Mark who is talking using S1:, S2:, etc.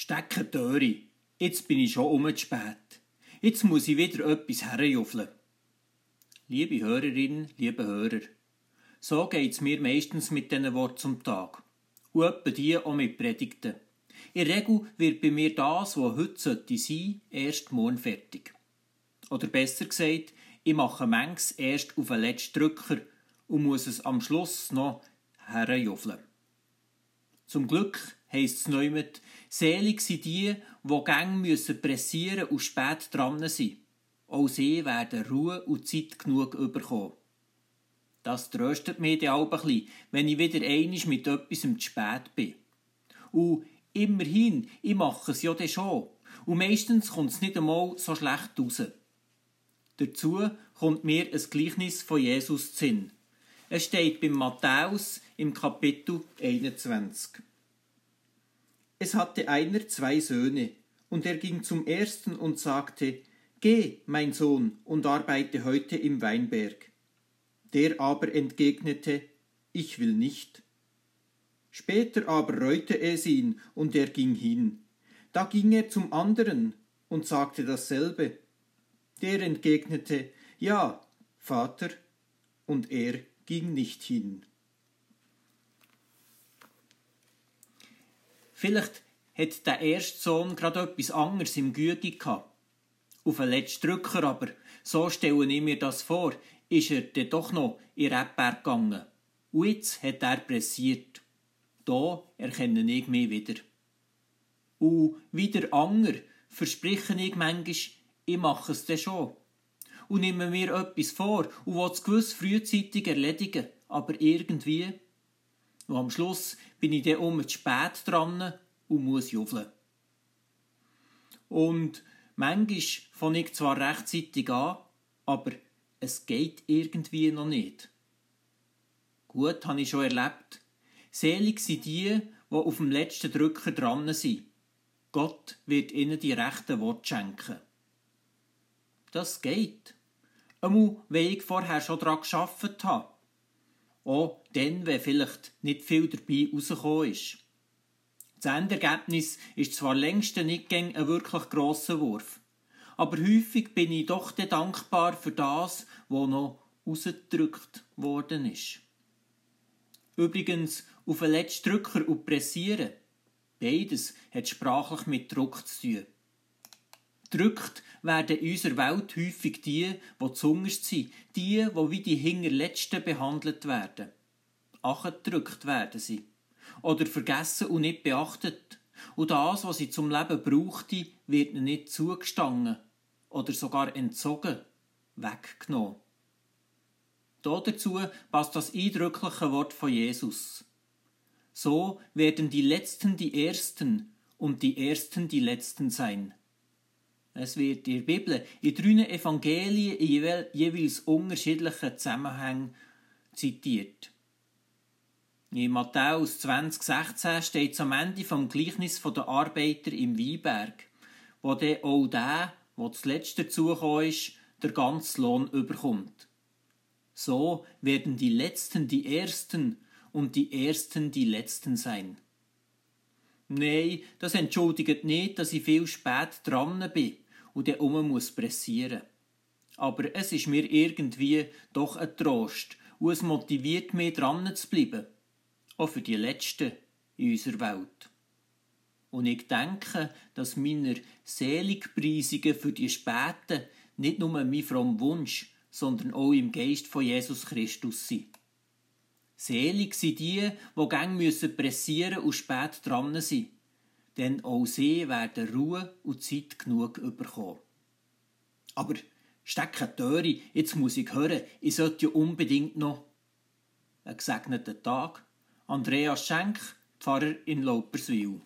S1: Stecken Töri, jetzt bin ich schon um zu spät. Jetzt muss ich wieder etwas herjuffeln. Liebe Hörerinnen, liebe Hörer, so geht's mir meistens mit diesen Worten zum Tag. Und etwa die auch mit Predigten. In der Regel wird bei mir das, was heute sollte sein, erst morgen fertig. Oder besser gesagt, ich mache manches erst auf den letzten Drücker und muss es am Schluss noch herjuffeln. Zum Glück heisst es neu selig sind die, die gang müssen pressieren und spät dran sind. Auch sie werden Ruhe und Zeit genug bekommen. Das tröstet mich dann auch ein bisschen, wenn ich wieder einig mit etwas zu spät bin. Und immerhin, ich mache es ja dann schon. Und meistens kommt es nicht einmal so schlecht raus. Dazu kommt mir ein Gleichnis von Jesus zu Sinn. Es steht beim Matthäus im Kapitel 21. Es hatte einer zwei Söhne, und er ging zum ersten und sagte, Geh, mein Sohn, und arbeite heute im Weinberg. Der aber entgegnete, Ich will nicht. Später aber reute es ihn, und er ging hin. Da ging er zum anderen und sagte dasselbe. Der entgegnete, Ja, Vater, und er ging nicht hin. Vielleicht hat der erste Sohn gerade etwas anderes im Güte gehabt. Auf den letzten Drücker aber, so stelle ich mir das vor, ist er dann doch noch in Rebberg gegangen. Und jetzt hat er pressiert. Da erkenne ich mich wieder. Und wieder Anger verspreche ich manchmal, ich mache es dann schon. Und nehme mir etwas vor und will es gewiss frühzeitig erledigen, aber irgendwie. Und am Schluss bin ich dann um zu spät dran und muss juffeln. Und manchmal fange ich zwar rechtzeitig an, aber es geht irgendwie noch nicht. Gut, habe ich schon erlebt. Selig sind die, die auf dem letzten Drücker dran sind. Gott wird ihnen die rechten Worte schenken. Das geht. Einmal, wenn ich vorher schon daran gearbeitet habe. Auch dann, wenn vielleicht nicht viel dabei rausgekommen ist. Das Endergebnis ist zwar längst nicht ein wirklich grosser Wurf, aber häufig bin ich doch dankbar für das, was noch rausgedrückt worden ist. Übrigens, auf den letzten Drücker und pressieren, beides hat sprachlich mit Druck zu tun. Drückt werden in unserer Welt häufig die, die zungerst sind, die, die wie die Hingerletzten behandelt werden. Achgedrückt werden sie. Oder vergessen und nicht beachtet. Und das, was sie zum Leben brauchte, wird ihnen nicht zugestanden oder sogar entzogen, weggenommen. Dazu passt das eindrückliche Wort von Jesus. So werden die Letzten die Ersten und die Ersten die Letzten sein. Es wird in der Bibel in drei Evangelien in jeweils unterschiedlichen Zusammenhängen zitiert. In Matthäus 20,16 steht es am Ende vom Gleichnis der Arbeiter im Weinberg, wo dann auch der, der zuletzt dazugekommen ist, der ganze Lohn überkommt. So werden die Letzten die Ersten und die Ersten die Letzten sein. Nein, das entschuldigt nicht, dass ich viel spät dran bin und der um muss pressieren. Aber es ist mir irgendwie doch ein Trost und es motiviert mich dran zu bleiben. Auch für die Letzten in unserer Welt. Und ich denke, dass meine Seligpreisungen für die Späten nicht nur mein frommer Wunsch, sondern auch im Geist von Jesus Christus sind. Selig sind die, die gang müssen pressieren und spät dran sind denn auch sie werden Ruhe und Zeit genug bekommen. Aber stecken Töri, jetzt muss ich hören, ich sollte ja unbedingt noch einen gesegneten Tag. Andreas Schenk, Pfarrer in Lauperswil.